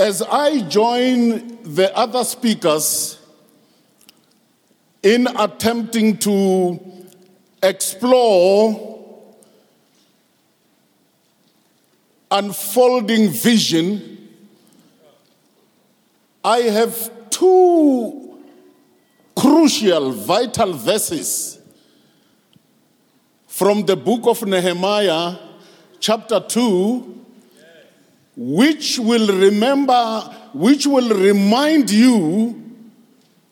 As I join the other speakers in attempting to explore unfolding vision, I have two crucial, vital verses from the book of Nehemiah, chapter 2, which will remember, which will remind you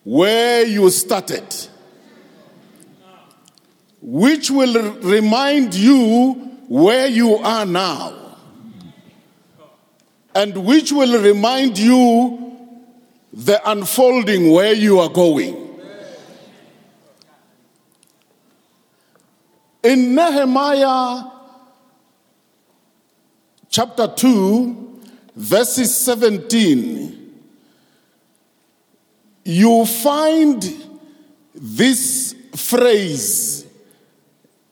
where you started, which will remind you where you are now, and which will remind you the unfolding where you are going. In Nehemiah chapter 2, verses 17, you find this phrase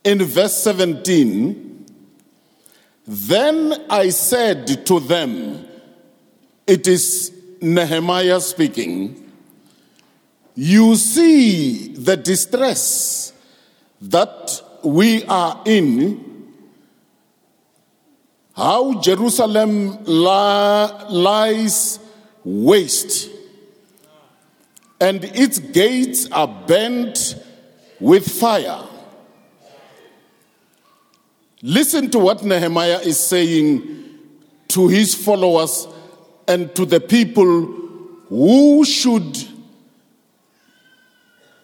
in verse 17. Then I said to them, It is Nehemiah speaking, you see the distress that we are in how Jerusalem lies waste and its gates are burnt with fire. Listen to what Nehemiah is saying to his followers and to the people who should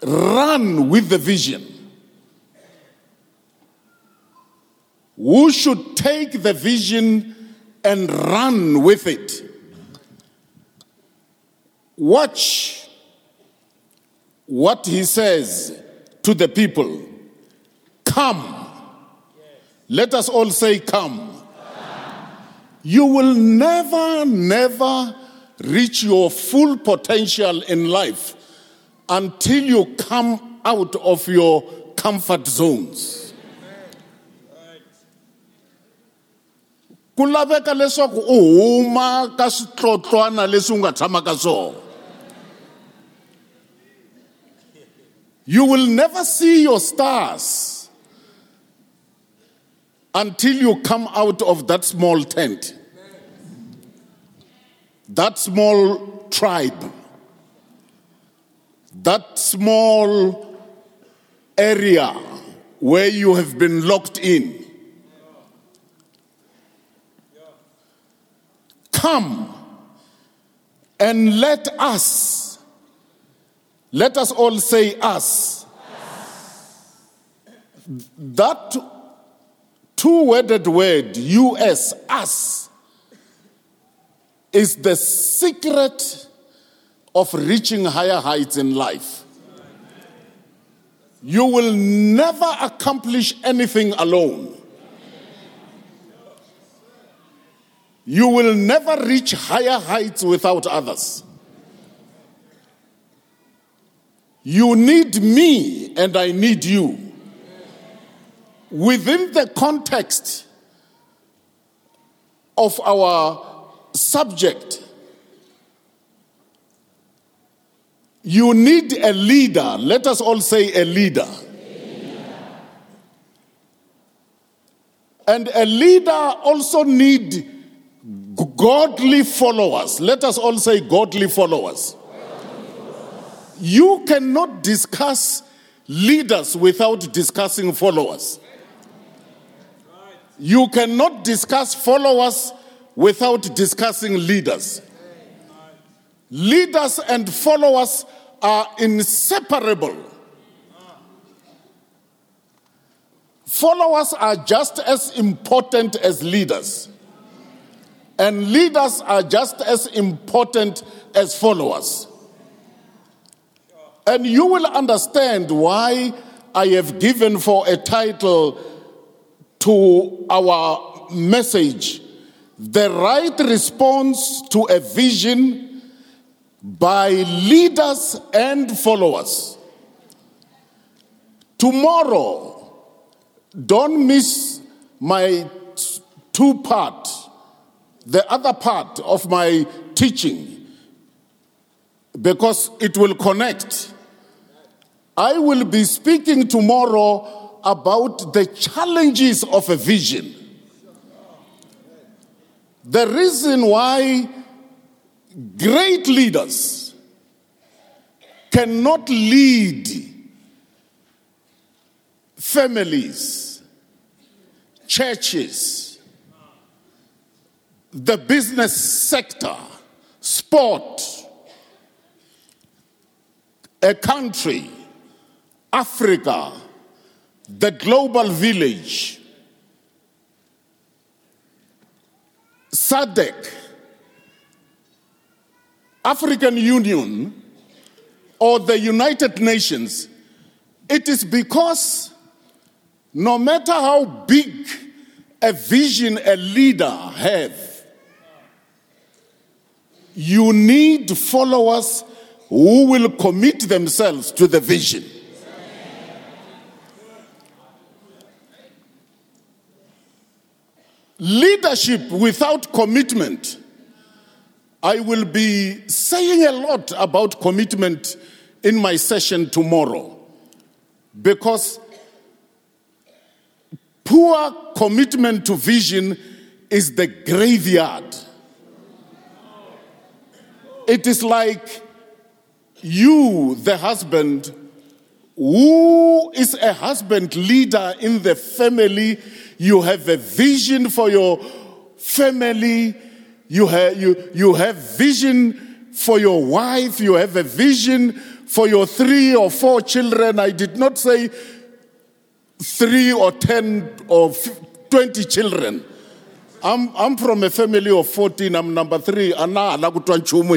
run with the vision. Who should take the vision and run with it? Watch what he says to the people Come. Let us all say, Come. You will never, never reach your full potential in life until you come out of your comfort zones. Ku laveka leswaku u huma ka switlotlwana leswi u nga tshama ka swona you will never see your stars until you come out of that small tent. That small tribe. That small area where you have been locked in Come and let us, let us all say us. That two worded word, US, us, is the secret of reaching higher heights in life. You will never accomplish anything alone. You will never reach higher heights without others. You need me, and I need you. Within the context of our subject, you need a leader. Let us all say a leader. And a leader also need godly followers. Let us all say godly followers. You cannot discuss leaders without discussing followers. You cannot discuss followers without discussing leaders. Leaders and followers are inseparable. Followers are just as important as leaders. And leaders are just as important as followers. And you will understand why I have given for a title to our message the right response to a vision by leaders and followers. Tomorrow, don't miss my two part the other part of my teaching because it will connect. I will be speaking tomorrow about the challenges of a vision. The reason why great leaders cannot lead families, churches, the business sector, sport, a country, Africa, the global village, SADC, African Union, or the United Nations, it is because no matter how big a vision a leader have, you need followers who will commit themselves to the vision. Leadership without commitment. I will be saying a lot about commitment in my session tomorrow because poor commitment to vision is the graveyard. It is like you, the husband, who is a husband leader in the family, you have a vision for your family, you have, you, you have vision for your wife, you have a vision for your three or four children. I did not say three or ten or twenty children. I'm, I'm from a family of 14. I'm number three. Ana ala kutwa nchumu.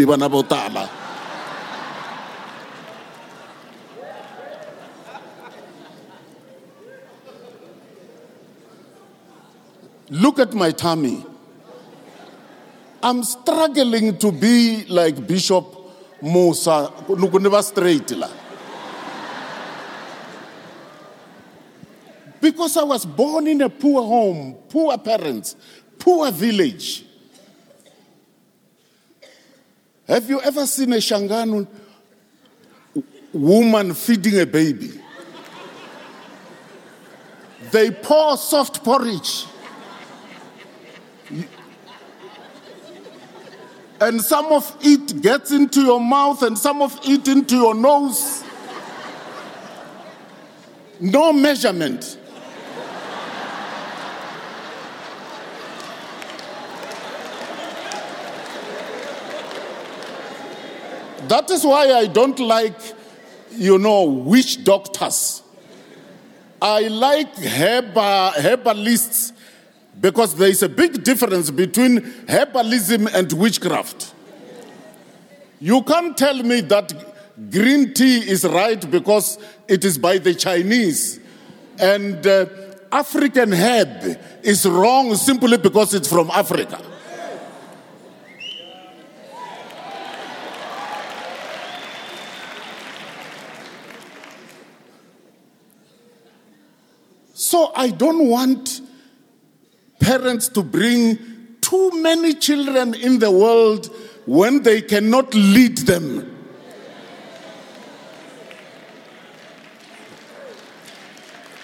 Look at my tummy. I'm struggling to be like Bishop Mosa. Nukuneva straight la. Because I was born in a poor home, poor parents, poor village. Have you ever seen a Shanganu woman feeding a baby? They pour soft porridge. And some of it gets into your mouth and some of it into your nose. No measurement. That is why I don't like, you know, witch doctors. I like herba, herbalists because there is a big difference between herbalism and witchcraft. You can't tell me that green tea is right because it is by the Chinese and uh, African herb is wrong simply because it's from Africa. So I don't want parents to bring too many children in the world when they cannot lead them.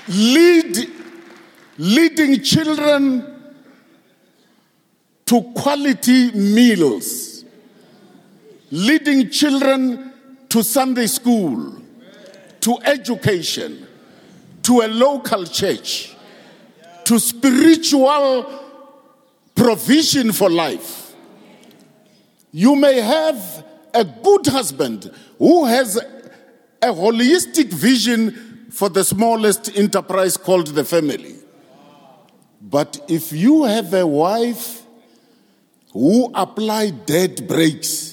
Lead, leading children to quality meals, leading children to Sunday school, to education to a local church, to spiritual provision for life. You may have a good husband who has a holistic vision for the smallest enterprise called the family. But if you have a wife who apply dead brakes,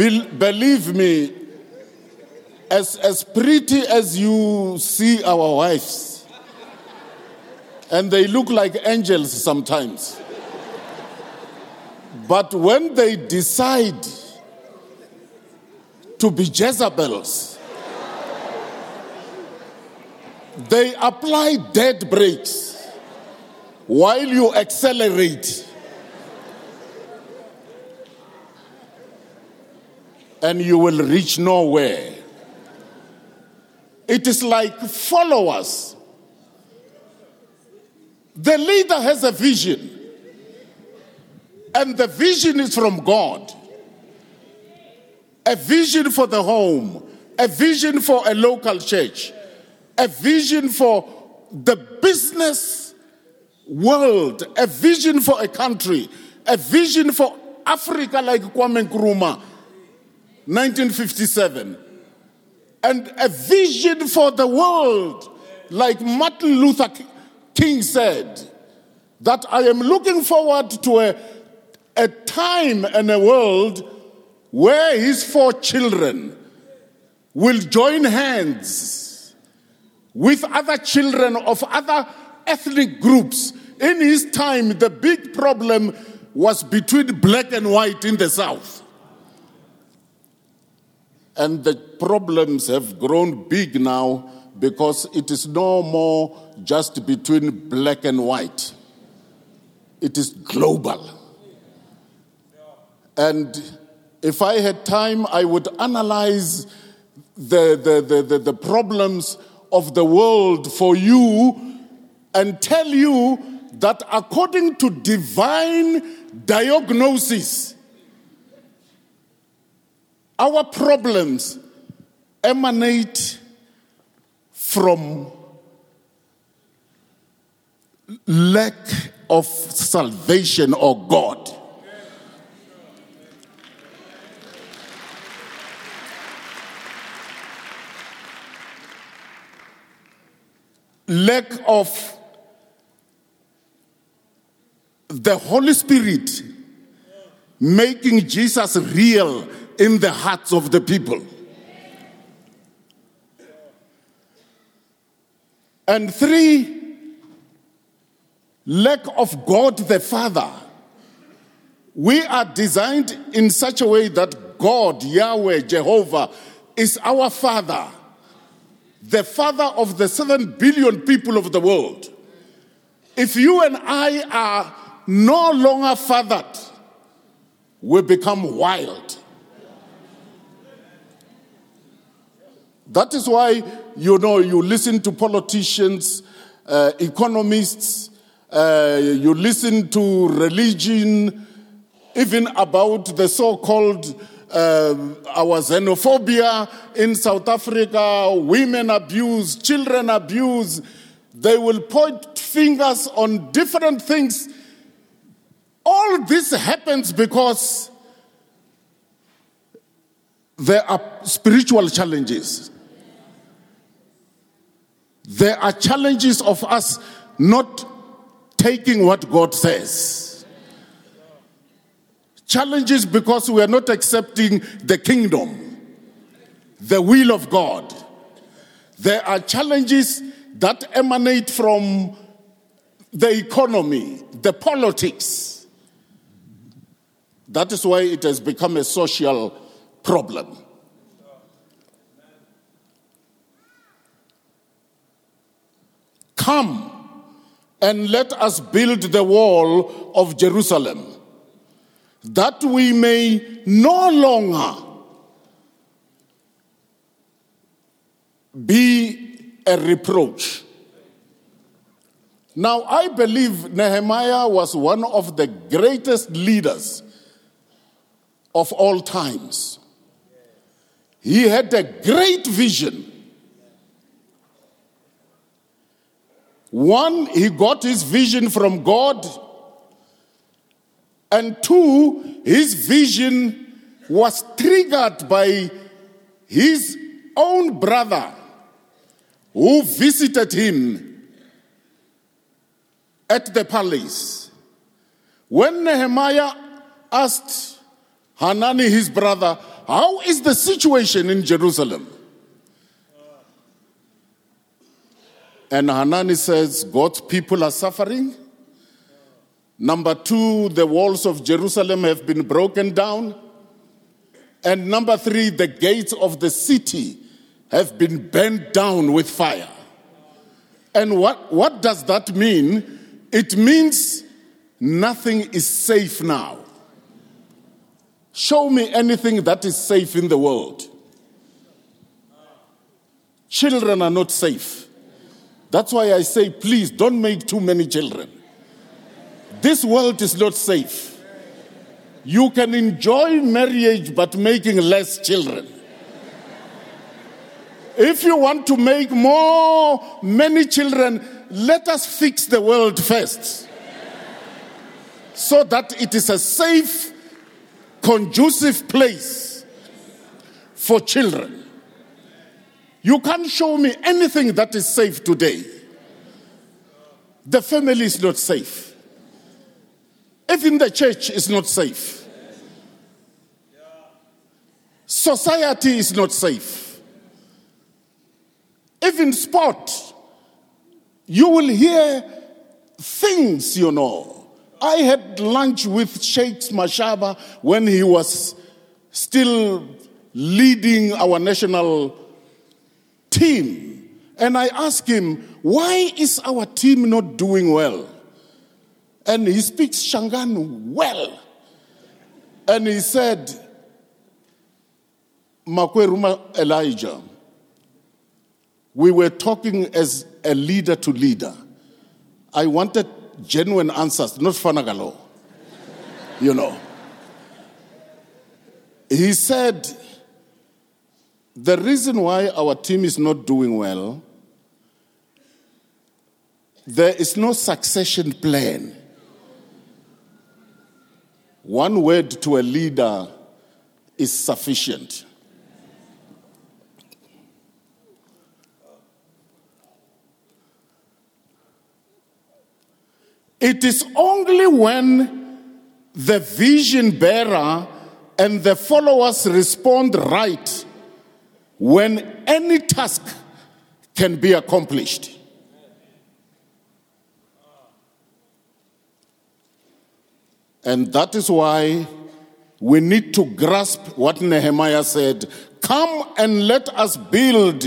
Be- believe me, as, as pretty as you see our wives, and they look like angels sometimes, but when they decide to be Jezebels, They apply dead brakes while you accelerate. And you will reach nowhere. It is like followers. The leader has a vision, and the vision is from God. A vision for the home, a vision for a local church, a vision for the business world, a vision for a country, a vision for Africa like Kwame Nkrumah, 1957, and a vision for the world like Martin Luther King said, that I am looking forward to a, a time and a world where his four children will join hands with other children of other ethnic groups. In his time, the big problem was between black and white in the South. And the problems have grown big now because it is no more just between black and white, it is global. And if I had time, I would analyze the, the, the, the, the problems of the world for you and tell you that according to divine diagnosis, our problems emanate from lack of salvation or God. lack of the Holy Spirit making Jesus real in the hearts of the people. And three, lack of God the Father. We are designed in such a way that God, Yahweh, Jehovah, is our Father the father of the seven billion people of the world, if you and I are no longer fathered, we become wild. That is why, you know, you listen to politicians, uh, economists, uh, you listen to religion, even about the so called uh, our xenophobia in South Africa, women abuse, children abuse. They will point fingers on different things. All this happens because there are spiritual challenges. There are challenges of us not taking what God says. Challenges because we are not accepting the kingdom, the will of God. There are challenges that emanate from the economy, the politics. That is why it has become a social problem. Come and let us build the wall of Jerusalem that we may no longer be a reproach. Now, I believe Nehemiah was one of the greatest leaders of all times. He had a great vision. One, he got his vision from God. And two, his vision was triggered by his own brother who visited him at the palace. When Nehemiah asked Hanani, his brother, How is the situation in Jerusalem? And Hanani says, God's people are suffering Number two, the walls of Jerusalem have been broken down. And number three, the gates of the city have been burned down with fire. And what, what does that mean? It means nothing is safe now. Show me anything that is safe in the world. Children are not safe. That's why I say, please don't make too many children. This world is not safe. You can enjoy marriage but making less children. If you want to make more, many children, let us fix the world first. So that it is a safe, conducive place for children. You can't show me anything that is safe today. The family is not safe. Even the church is not safe. Society is not safe. Even sport, you will hear things, you know. I had lunch with Shakes Mashaba when he was still leading our national team. And I asked him, why is our team not doing well? And he speaks Shangaan well. And he said, Makweruma Elijah, we were talking as a leader to leader. I wanted genuine answers, not fanagalo. you know. He said, the reason why our team is not doing well, there is no succession plan. One word to a leader is sufficient. It is only when the vision bearer and the followers respond right when any task can be accomplished. And that is why we need to grasp what Nehemiah said Come and let us build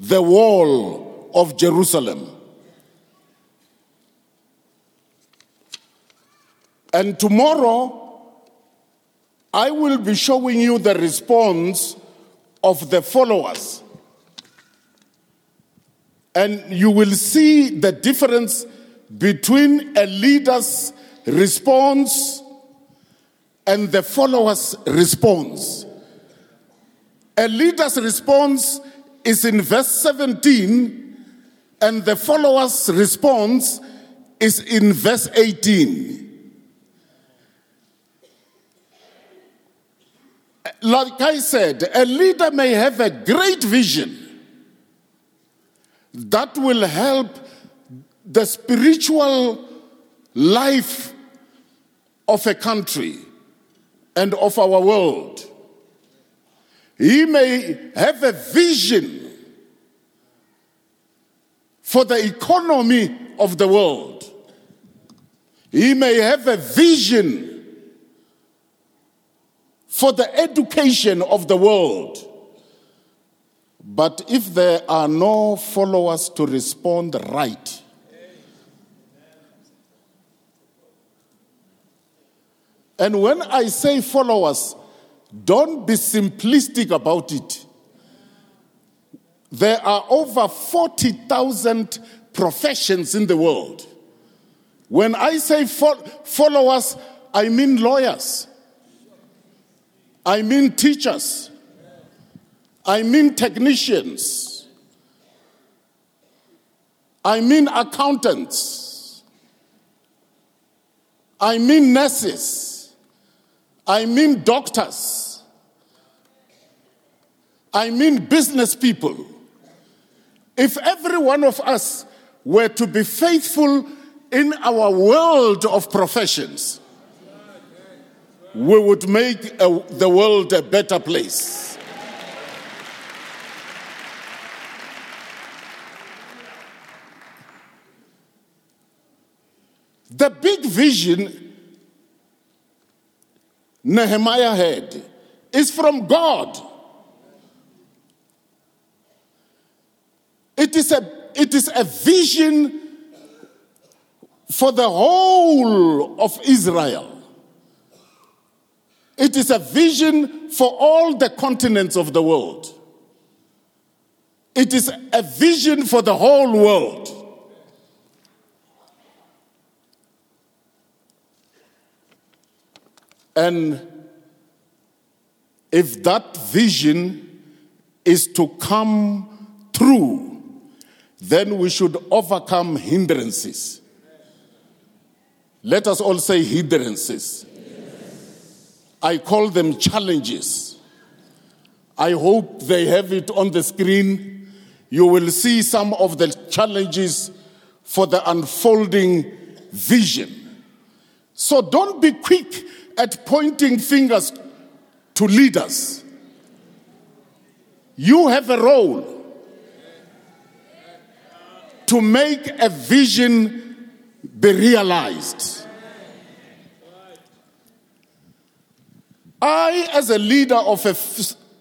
the wall of Jerusalem. And tomorrow, I will be showing you the response of the followers. And you will see the difference between a leader's response and the followers' response. A leader's response is in verse 17, and the followers' response is in verse 18. Like I said, a leader may have a great vision that will help the spiritual life of a country and of our world. He may have a vision for the economy of the world. He may have a vision for the education of the world. But if there are no followers to respond right, and when I say followers, don't be simplistic about it. There are over 40,000 professions in the world. When I say followers, I mean lawyers. I mean teachers. I mean technicians. I mean accountants. I mean nurses. I mean doctors. I mean business people. If every one of us were to be faithful in our world of professions, we would make a, the world a better place. The big vision Nehemiah had is from God. It is a it is a vision for the whole of Israel. It is a vision for all the continents of the world. It is a vision for the whole world. And if that vision is to come true, then we should overcome hindrances. Let us all say hindrances. I call them challenges. I hope they have it on the screen. You will see some of the challenges for the unfolding vision. So don't be quick at pointing fingers to leaders. You have a role to make a vision be realized. I, as a leader of a,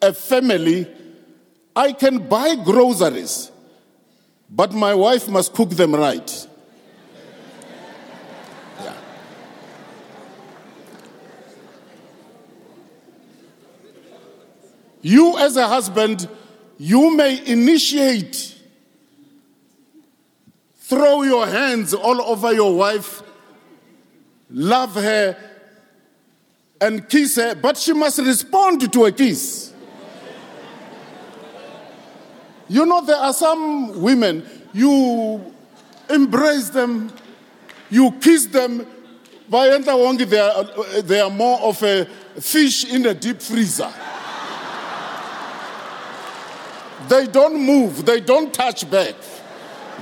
a family, I can buy groceries, but my wife must cook them right. Yeah. You, as a husband, you may initiate, throw your hands all over your wife, love her, and kiss her, but she must respond to a kiss. You know, there are some women, you embrace them, you kiss them, by they are, they are more of a fish in a deep freezer. They don't move, they don't touch back,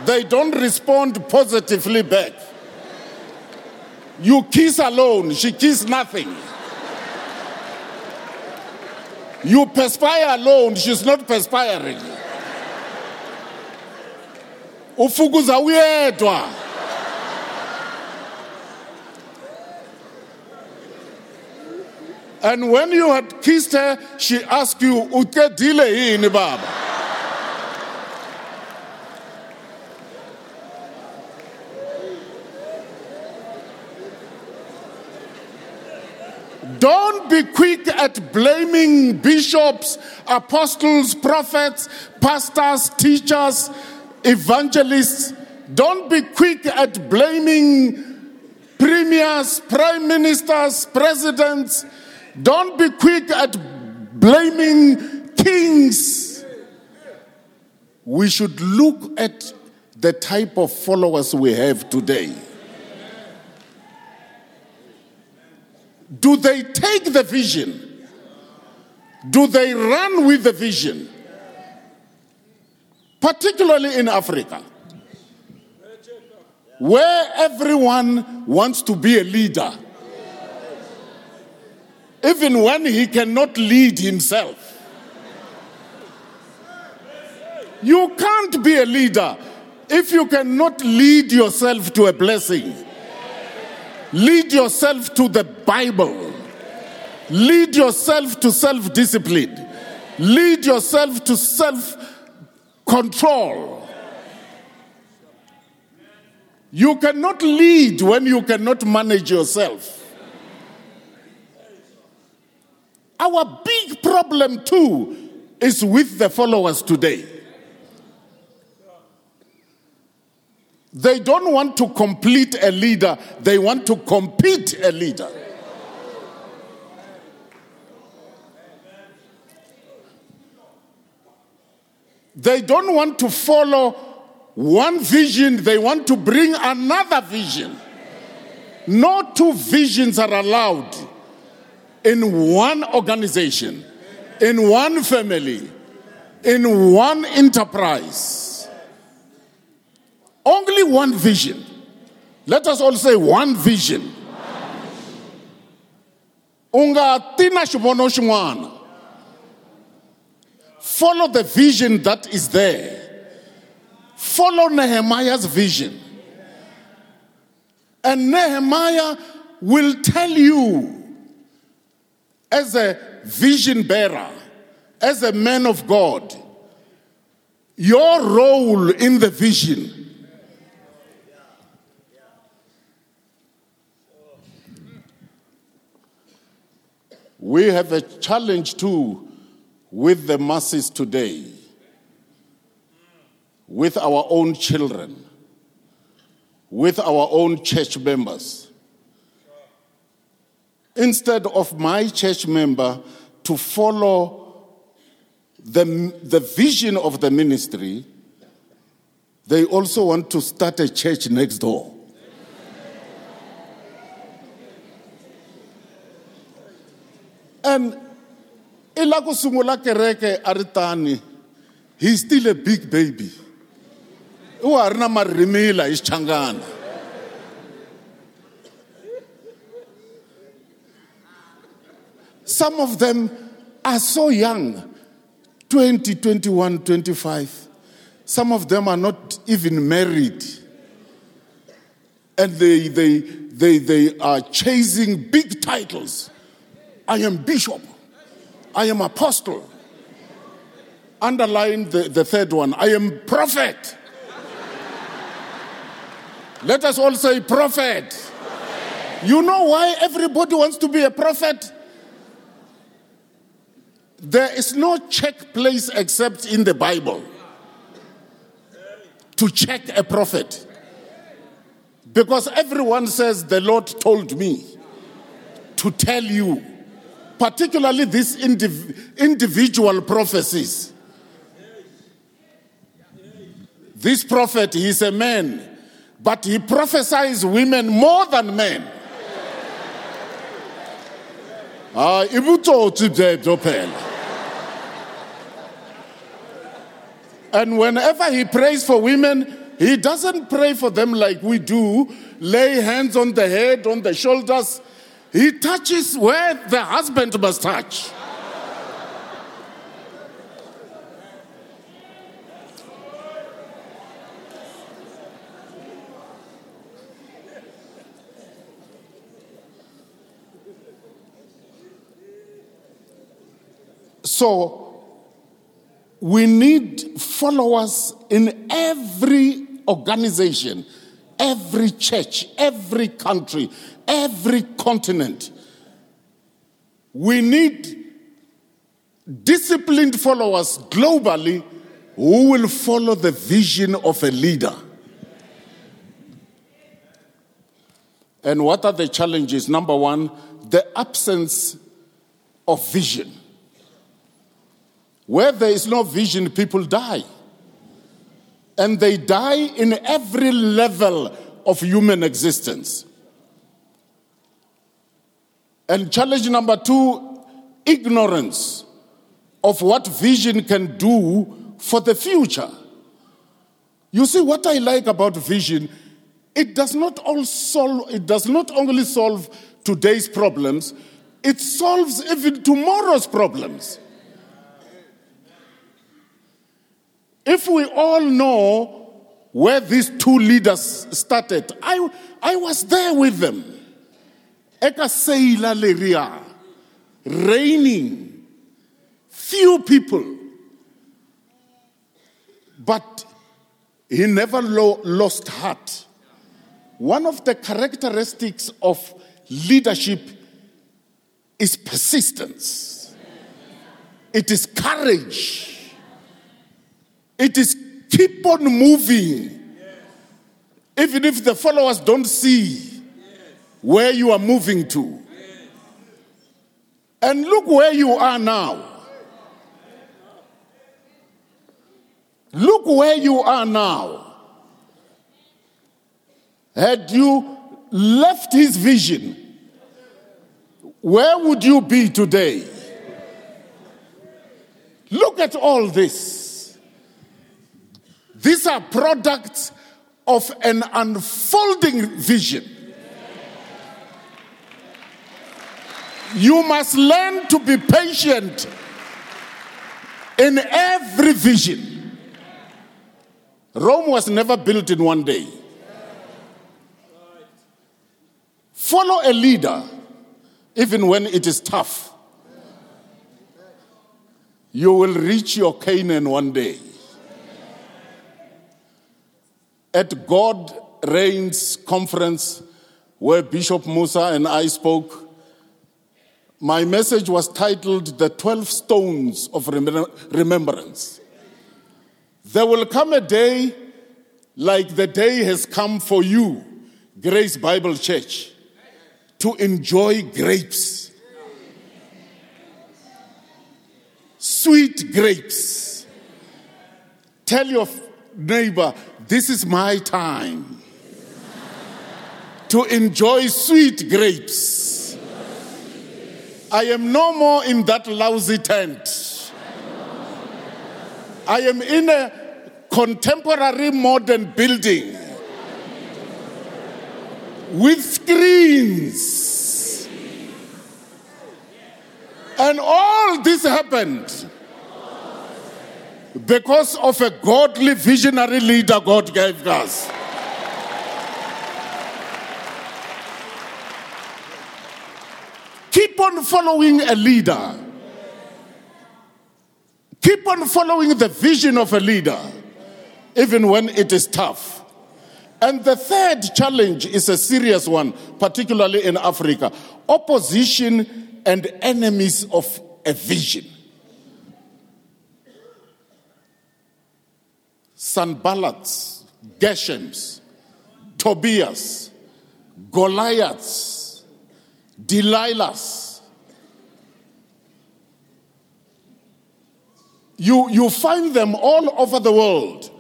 they don't respond positively back. You kiss alone, she kiss nothing. You perspire alone, she's not perspiring. Ufukuza uyedwa. And when you had kissed her, she asked you, Ukedile yini baba? Don't be quick at blaming bishops, apostles, prophets, pastors, teachers, evangelists. Don't be quick at blaming premiers, prime ministers, presidents. Don't be quick at blaming kings. We should look at the type of followers we have today. Do they take the vision? Do they run with the vision? Particularly in Africa, where everyone wants to be a leader, even when he cannot lead himself. You can't be a leader if you cannot lead yourself to a blessing. Lead yourself to the Bible. Lead yourself to self discipline. Lead yourself to self control. You cannot lead when you cannot manage yourself. Our big problem, too, is with the followers today. They don't want to complete a leader, they want to compete a leader. They don't want to follow one vision, they want to bring another vision. No two visions are allowed in one organization, in one family, in one enterprise. Only one vision. Let us all say one vision. Unga tina. Follow the vision that is there. Follow Nehemiah's vision. And Nehemiah will tell you, as a vision bearer, as a man of God, your role in the vision. We have a challenge too with the masses today, with our own children, with our own church members. Instead of my church member to follow the, the vision of the ministry, they also want to start a church next door. And ila ku sungula kereke a ri tani he's still a big baby. U ha ri na marimila hi xichangana some of them are so young 20 21 25 some of them are not even married. And they they they, they are chasing big titles i am bishop I am apostle. Underline the, the third one. I am prophet. Let us all say prophet. prophet. You know why everybody wants to be a prophet? There is no check place except in the Bible to check a prophet. Because everyone says, The Lord told me to tell you particularly these indiv- individual prophecies. This prophet, he is a man, but he prophesies women more than men. Ah, and whenever he prays for women, he doesn't pray for them like we do, lay hands on the head, on the shoulders, he touches where the husband must touch. So, we need followers in every organization, every church, every country, every continent. We need disciplined followers globally who will follow the vision of a leader. And what are the challenges? Number one, the absence of vision. Where there is no vision, people die. And they die in every level of human existence. And challenge number two ignorance of what vision can do for the future. You see, what I like about vision, it does not all solve, it does not only solve today's problems, it solves even tomorrow's problems. If we all know where these two leaders started, I, I was there with them eka seila leria raining. Few people. But he never lo- lost heart. One of the characteristics of leadership is persistence. It is courage. It is keep on moving. Even if the followers don't see where you are moving to. And look where you are now. Look where you are now. Had you left his vision, where would you be today? Look at all this. These are products of an unfolding vision. You must learn to be patient in every vision. Rome was never built in one day. Follow a leader even when it is tough. You will reach your Canaan one day. at God Reigns conference where Bishop Mosa and I spoke. My message was titled The 12 Stones of Remembrance. There will come a day like the day has come for you, Grace Bible Church, to enjoy grapes. Sweet grapes. Tell your neighbor, this is my time to enjoy sweet grapes. I am no more in that lousy tent. I am in a contemporary modern building with screens. And all this happened because of a godly visionary leader God gave us. Keep on following a leader. Keep on following the vision of a leader, even when it is tough. And the third challenge is a serious one, particularly in Africa opposition and enemies of a vision. Sanballats, Geshems, Tobiahs, Goliaths, Delilahs. You, you find them all over the world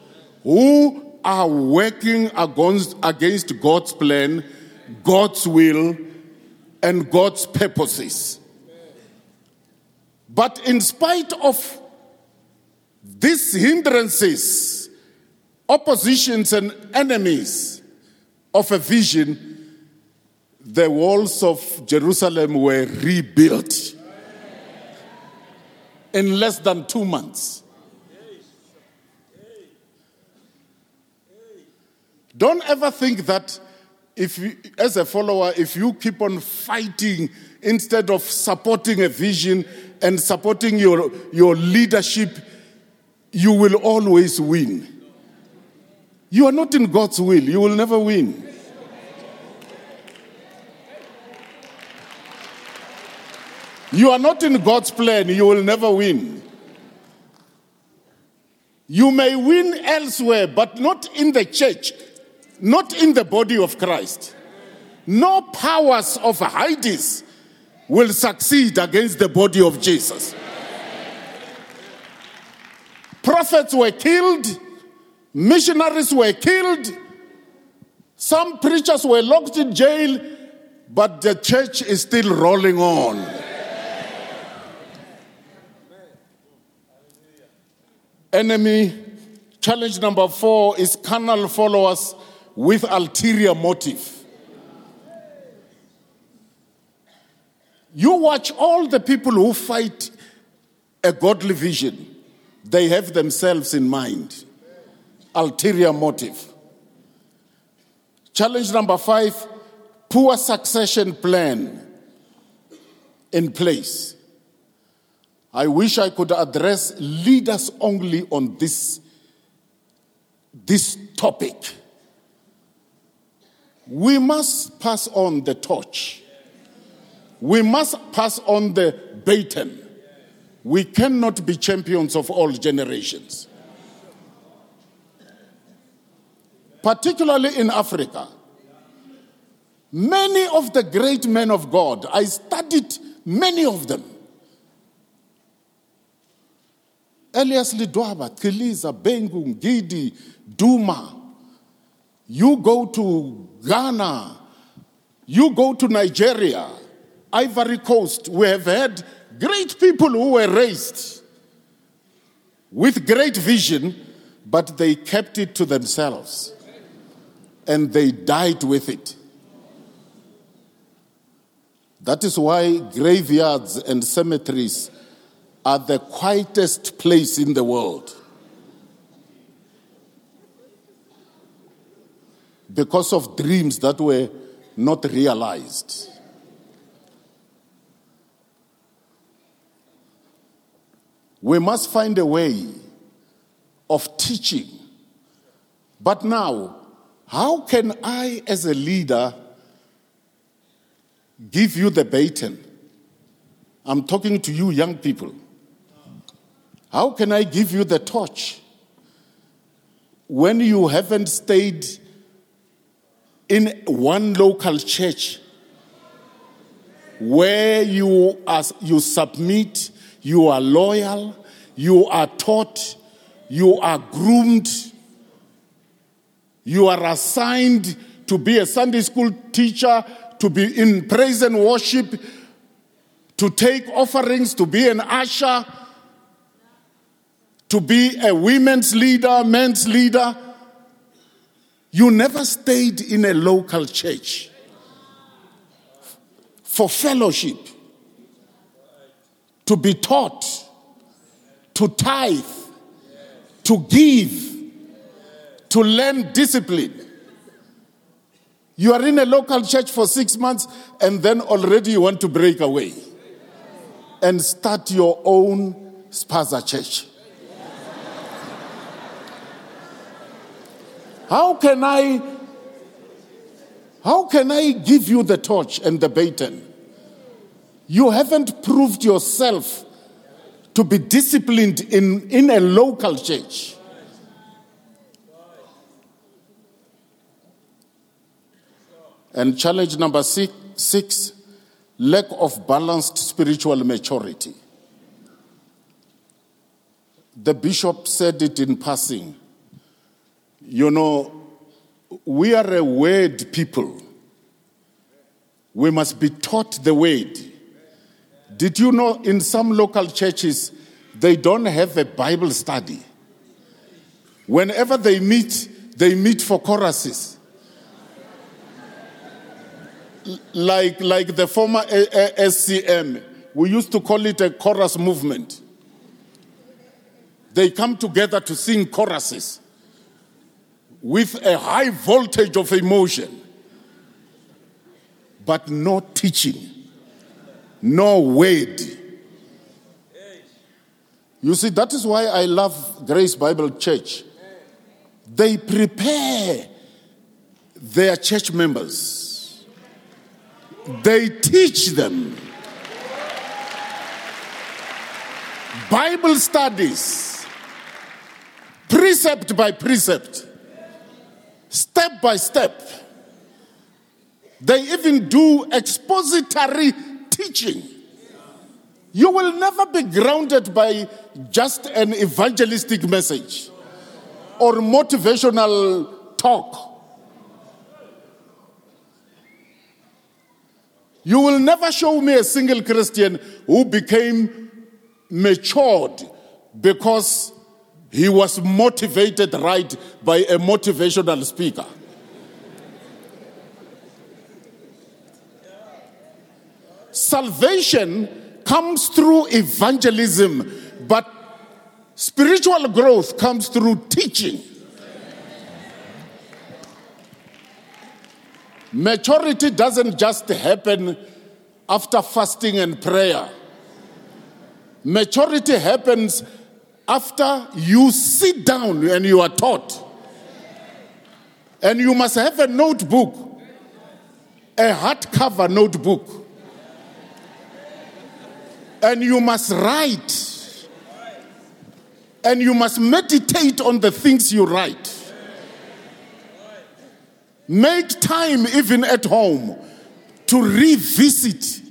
who are working against, against God's plan, God's will, and God's purposes. But in spite of these hindrances, oppositions and enemies of a vision, the walls of Jerusalem were rebuilt in less than two months. Don't ever think that if you, as a follower, if you keep on fighting instead of supporting a vision and supporting your, your leadership, you will always win. You are not in God's will, you will never win. You are not in God's plan, you will never win. You may win elsewhere, but not in the church, not in the body of Christ. No powers of Hades will succeed against the body of Jesus. Prophets were killed Missionaries were killed. Some preachers were locked in jail, but the church is still rolling on. Enemy challenge number four is carnal followers with ulterior motive. You watch all the people who fight a godly vision, they have themselves in mind ulterior motive. Challenge number five poor succession plan in place. I wish I could address leaders only on this, this topic. We must pass on the torch. We must pass on the baton. We cannot be champions of all generations. particularly in Africa. Many of the great men of God, I studied many of them. Elias Letwaba, Kiliza, Bhengu, Gidi, Duma. You go to Ghana, you go to Nigeria, Ivory Coast. We have had great people who were raised with great vision, but they kept it to themselves and they died with it. That is why graveyards and cemeteries are the quietest place in the world. Because of dreams that were not realized. We must find a way of teaching. But now, How can I, as a leader, give you the baton? I'm talking to you, young people. How can I give you the torch when you haven't stayed in one local church where you, are, you submit, you are loyal, you are taught, you are groomed, you are assigned to be a Sunday school teacher, to be in praise and worship, to take offerings, to be an usher, to be a women's leader, men's leader. You never stayed in a local church for fellowship, to be taught, to tithe, to give, to learn discipline. You are in a local church for six months and then already you want to break away and start your own spaza church. How can I how can I give you the torch and the baton? You haven't proved yourself to be disciplined in, in a local church. And challenge number six, six lack of balanced spiritual maturity. The bishop said it in passing. You know, we are a word people. We must be taught the word. Did you know in some local churches, they don't have a Bible study? Whenever they meet, they meet for choruses. like, like the former SCM, we used to call it a chorus movement. They come together to sing choruses with a high voltage of emotion, but no teaching, no word. You see, that is why I love Grace Bible Church. They prepare their church members, they teach them. Bible studies, precept by precept step by step. They even do expository teaching. You will never be grounded by just an evangelistic message or motivational talk. You will never show me a single Christian who became matured because he was motivated right by a motivational speaker. Salvation comes through evangelism, but spiritual growth comes through teaching. Maturity doesn't just happen after fasting and prayer. Maturity happens after you sit down and you are taught. And you must have a notebook, a hardcover notebook. And you must write. And you must meditate on the things you write. Make time, even at home, to revisit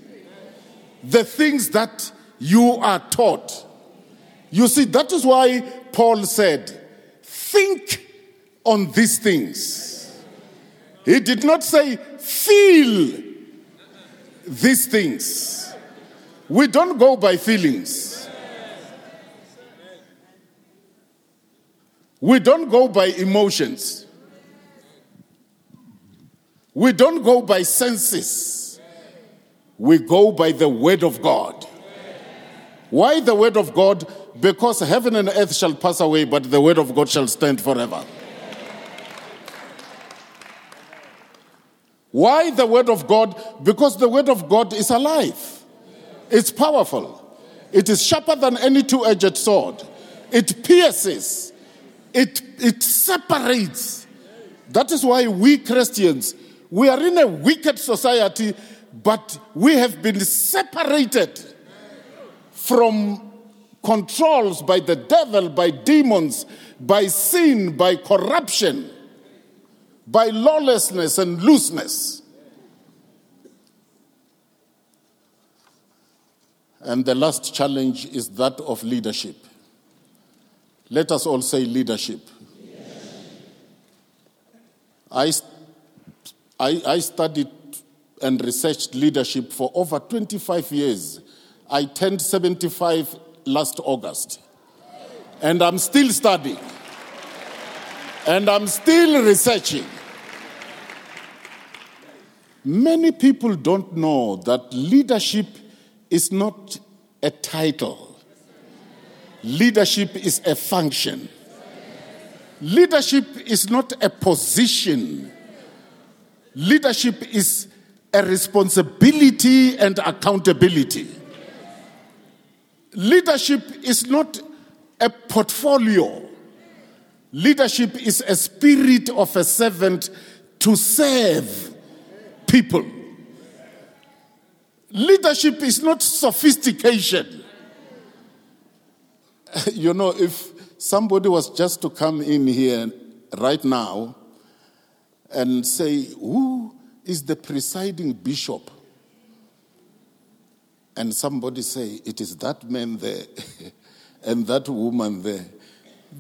the things that you are taught. You see, that is why Paul said, Think on these things. He did not say, Feel these things. We don't go by feelings. We don't go by emotions. We don't go by senses. We go by the Word of God. Why the Word of God? Because heaven and earth shall pass away, but the word of God shall stand forever. Why the word of God? Because the word of God is alive, it's powerful, it is sharper than any two edged sword, it pierces, it, it separates. That is why we Christians, we are in a wicked society, but we have been separated from controls by the devil, by demons, by sin, by corruption, by lawlessness and looseness. And the last challenge is that of leadership. Let us all say leadership. I, I, I studied and researched leadership for over 25 years. I turned 75 last August. And I'm still studying. And I'm still researching. Many people don't know that leadership is not a title, leadership is a function. Leadership is not a position. Leadership is a responsibility and accountability. Leadership is not a portfolio. Leadership is a spirit of a servant to serve people. Leadership is not sophistication. You know, if somebody was just to come in here right now and say, Who is the presiding bishop? And somebody say, It is that man there and that woman there.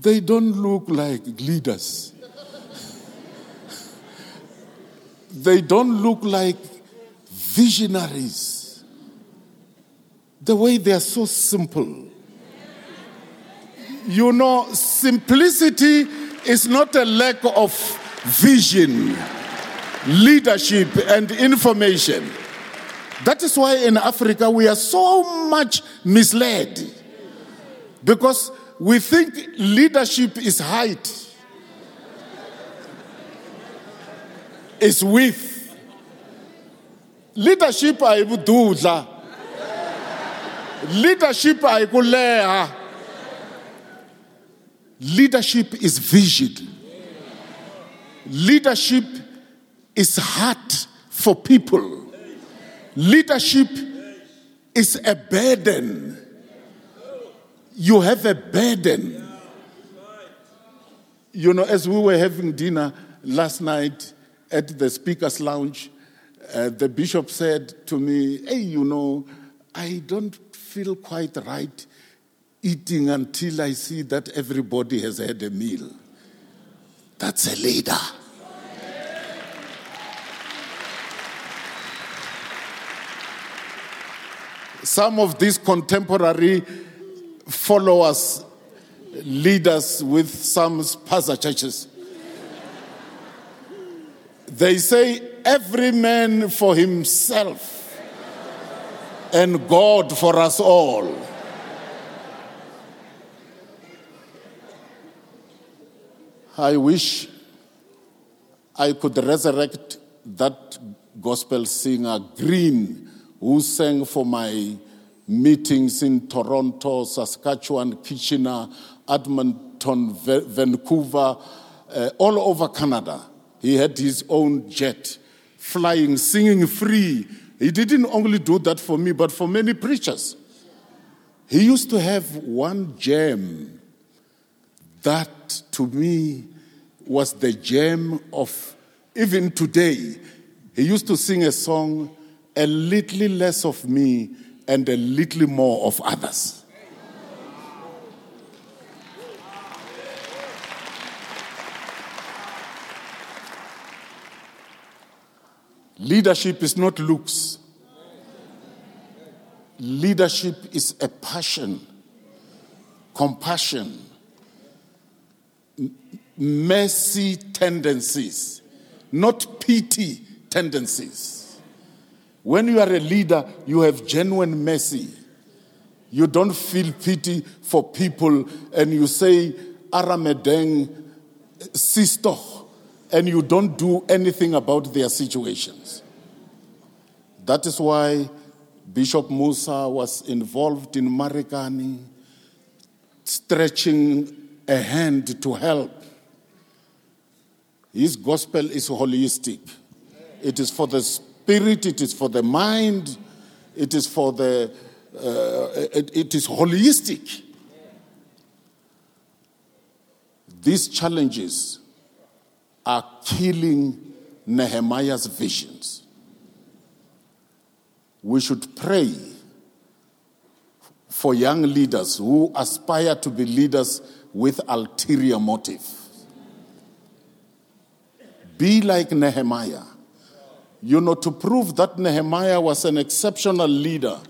They don't look like leaders. they don't look like visionaries. The way they are so simple. You know, simplicity is not a lack of vision, leadership, and information. That is why in Africa we are so much misled because we think leadership is height, is width. Leadership ayibududla. Leadership ayikuleha. Leadership is vision. Leadership is heart for people. Leadership is a burden. You have a burden. You know, as we were having dinner last night at the Speaker's Lounge, uh, the bishop said to me, Hey, you know, I don't feel quite right eating until I see that everybody has had a meal. That's a leader. Some of these contemporary followers, leaders with some spaza churches, they say every man for himself and God for us all. I wish I could resurrect that gospel singer, Green, who sang for my meetings in Toronto, Saskatchewan, Kitchener, Edmonton, Vancouver, uh, all over Canada. He had his own jet, flying, singing free. He didn't only do that for me, but for many preachers. He used to have one gem that to me was the gem of even today. He used to sing a song, A Little Less of Me and a little more of others. Leadership is not looks. Leadership is a passion, compassion, mercy tendencies, not pity tendencies. When you are a leader, you have genuine mercy. You don't feel pity for people and you say, Aramedeng, sister, and you don't do anything about their situations. That is why Bishop Mosa was involved in Marikana, stretching a hand to help. His gospel is holistic. It is for the spirit, it is for the mind, it is for the, uh, it, it is holistic. These challenges are killing Nehemiah's visions. We should pray for young leaders who aspire to be leaders with ulterior motive. Be like Nehemiah. You know, to prove that Nehemiah was an exceptional leader,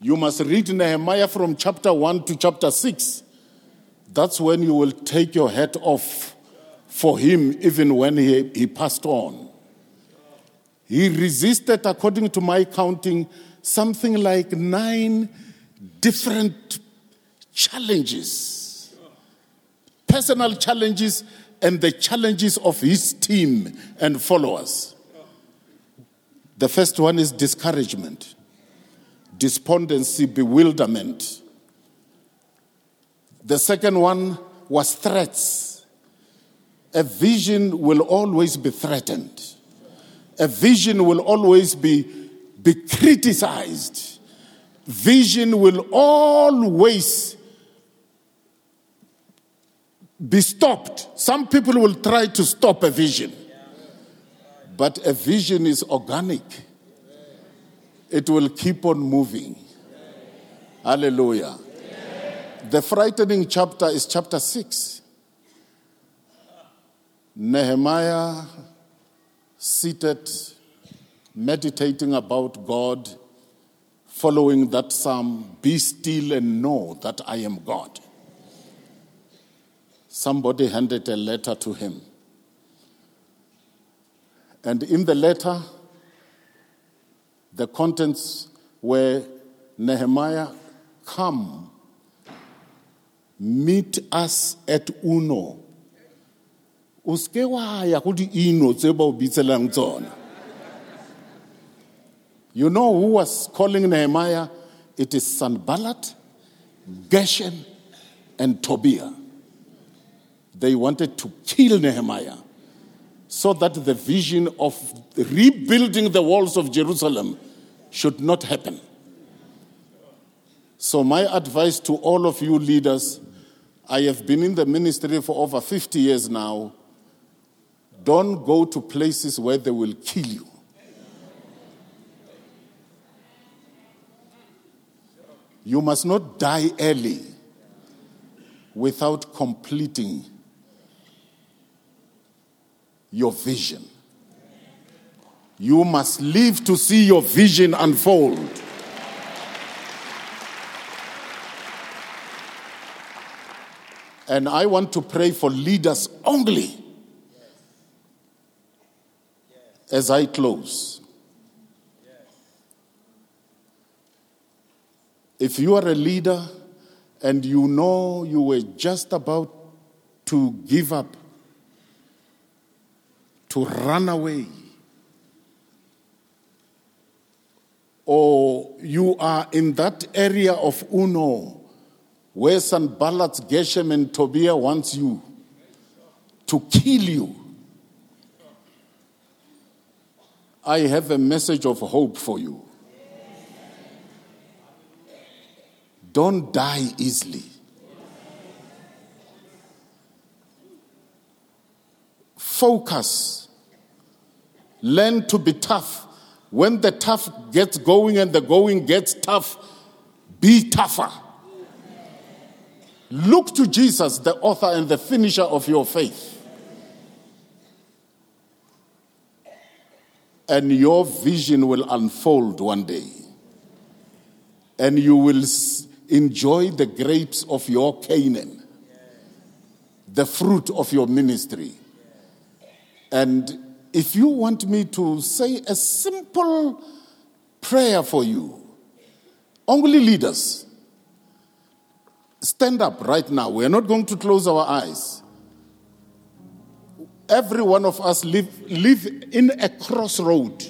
you must read Nehemiah from chapter 1 to chapter 6. That's when you will take your hat off for him, even when he, he passed on. He resisted, according to my counting, something like nine different challenges personal challenges and the challenges of his team and followers. The first one is discouragement, despondency, bewilderment. The second one was threats. A vision will always be threatened. A vision will always be, be criticized. Vision will always be stopped. Some people will try to stop a vision, but a vision is organic, it will keep on moving. Hallelujah. The frightening chapter is chapter 6. Nehemiah seated, meditating about God, following that psalm Be still and know that I am God somebody handed a letter to him. And in the letter, the contents were Nehemiah, come, meet us at Ono. Uske wa ya go ino tse. You know who was calling Nehemiah? It is Sanballat, Geshem, and Tobiah they wanted to kill Nehemiah so that the vision of rebuilding the walls of Jerusalem should not happen. So, my advice to all of you leaders I have been in the ministry for over 50 years now. Don't go to places where they will kill you. You must not die early without completing your vision. You must live to see your vision unfold. And I want to pray for leaders only as I close. If you are a leader and you know you were just about to give up, to run away. Or you are in that area of Ono where Sanballat, Geshem, and Tobiah wants you to kill you. I have a message of hope for you. Don't die easily. Focus Learn to be tough. When the tough gets going and the going gets tough, be tougher. Look to Jesus, the author and the finisher of your faith. And your vision will unfold one day. And you will enjoy the grapes of your Canaan, the fruit of your ministry. And if you want me to say a simple prayer for you, only leaders, stand up right now. We are not going to close our eyes. Every one of us live, live in a crossroad,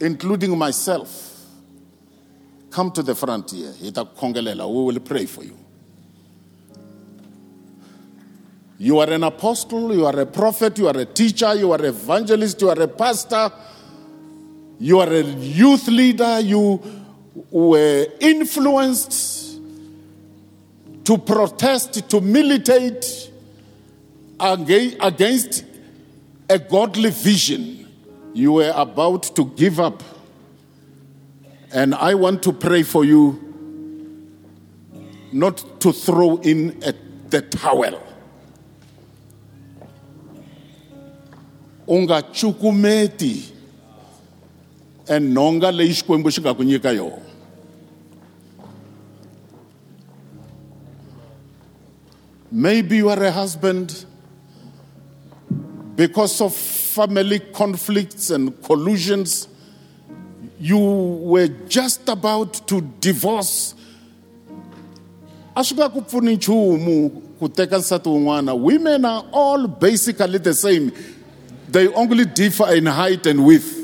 including myself. Come to the front here. We will pray for you. You are an apostle, you are a prophet, you are a teacher, you are an evangelist, you are a pastor, you are a youth leader, you were influenced to protest, to militate against a godly vision. You were about to give up. And I want to pray for you not to throw in a, the towel. Leyi xikwembu xi nga ku nyika yona maybe you are a husband. Because of family conflicts and collusions you were just about to divorce. A swi nga ku pfuni nchumu ku teka nsati wun'wana women are all basically the same they only differ in height and width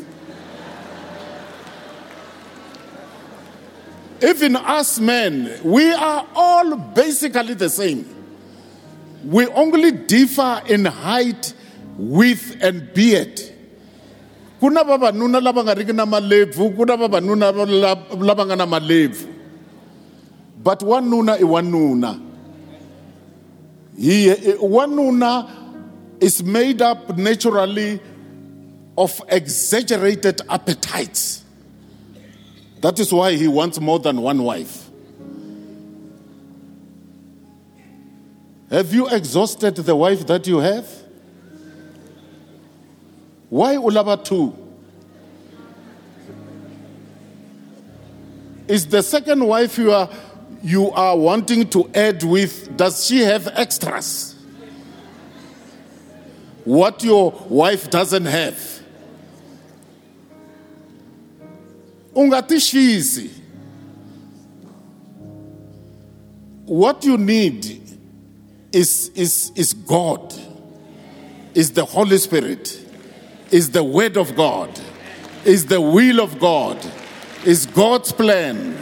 Even us men, we are all basically the same. We only differ in height, width, and beard. Kuna kuna na. But wanuna i wanuna. He, eh, wanuna is made up naturally of exaggerated appetites. That is why he wants more than one wife. Have you exhausted the wife that you have? Why ulaba two? Is the second wife you are you are wanting to add with, does she have extras? What your wife doesn't have. ungatishisi what you need is, is, is God, is the Holy Spirit, is the Word of God, is the will of God, is God's plan,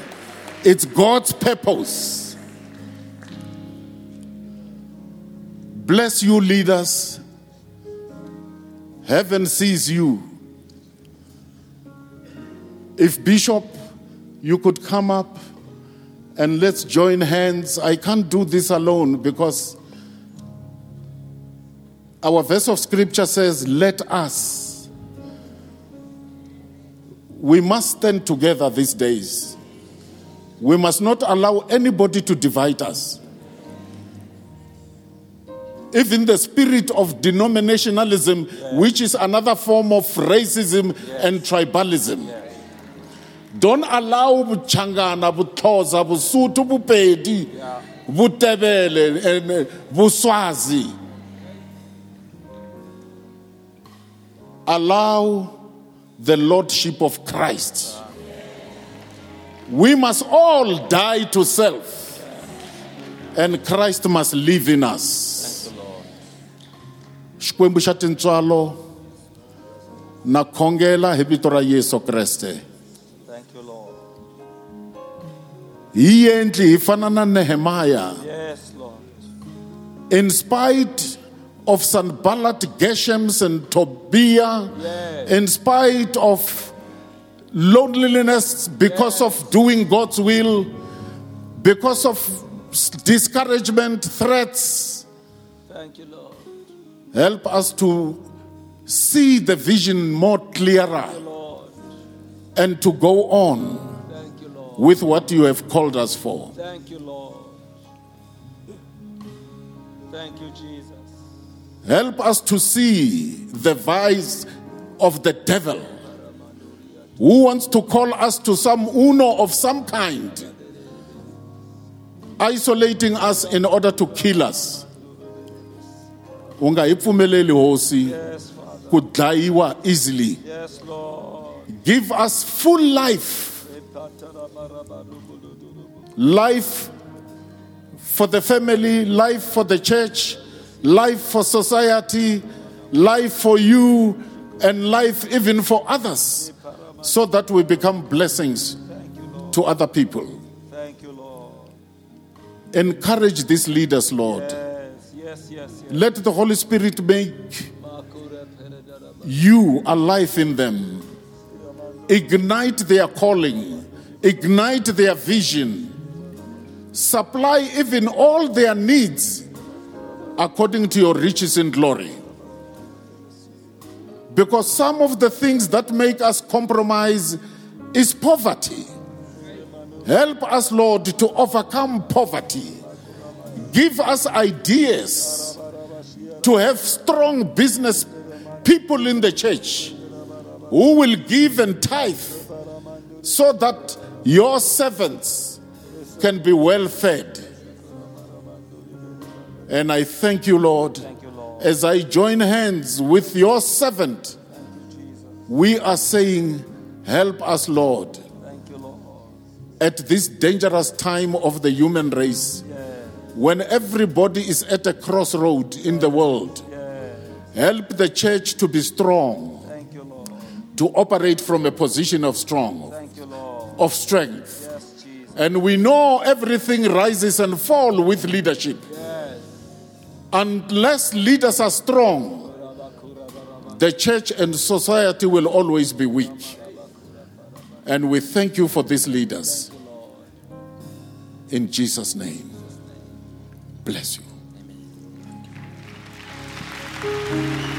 it's God's purpose. Bless you, leaders. Heaven sees you. If Bishop, you could come up and let's join hands. I can't do this alone because our verse of scripture says, Let us. We must stand together these days. We must not allow anybody to divide us. Even the spirit of denominationalism, which is another form of racism yes. and tribalism. Don't allow vuchangana vuthoza vusuthu vupedi vutevele and uh, vuswazi allow the lordship of christ. We must all die to self and christ must live in us xikwembu xa tintswalo na khongela hi vito ra yesu kreste hi endli hi fana na nehemaya Yes, Lord. in spite of Sanballat, Geshems, and Tobiah, Yes. in spite of loneliness because of doing God's will, because of discouragement, threats, Thank you, Lord. Help us to see the vision more clearer Lord. and to go on you, with what you have called us for. Thank you, Lord. Thank you, Jesus. Help us to see the vice of the devil who wants to call us to some Ono of some kind, isolating us in order to kill us. Ungayipfumeleli hosi Yes, Father. ku dlayiwa easily. Yes, Lord. Give us full life, life for the family, life for the church, life for society, life for you, and life even for others, so that we become blessings Thank you, Lord. to other people. Thank you, Lord. Encourage these leaders, Lord. Yes, yes. Let the Holy Spirit make you alive in them. Ignite their calling, ignite their vision, supply even all their needs according to your riches in glory. Because some of the things that make us compromise is poverty. Help us, Lord, to overcome poverty. Give us ideas to have strong business people in the church who will give and tithe so that your servants can be well fed. And I thank you, Lord, Thank you, Lord. as I join hands with your servant. We are saying, Help us, Lord, Thank you, Lord. at this dangerous time of the human race when everybody is at a crossroad in the world. Help the church to be strong, you, to operate from a position of strong, you, of strength. Yes. And we know everything rises and falls with leadership. Yes. Unless leaders are strong, the church and society will always be weak. And we thank you for these leaders. In Jesus' name bless you. Amen.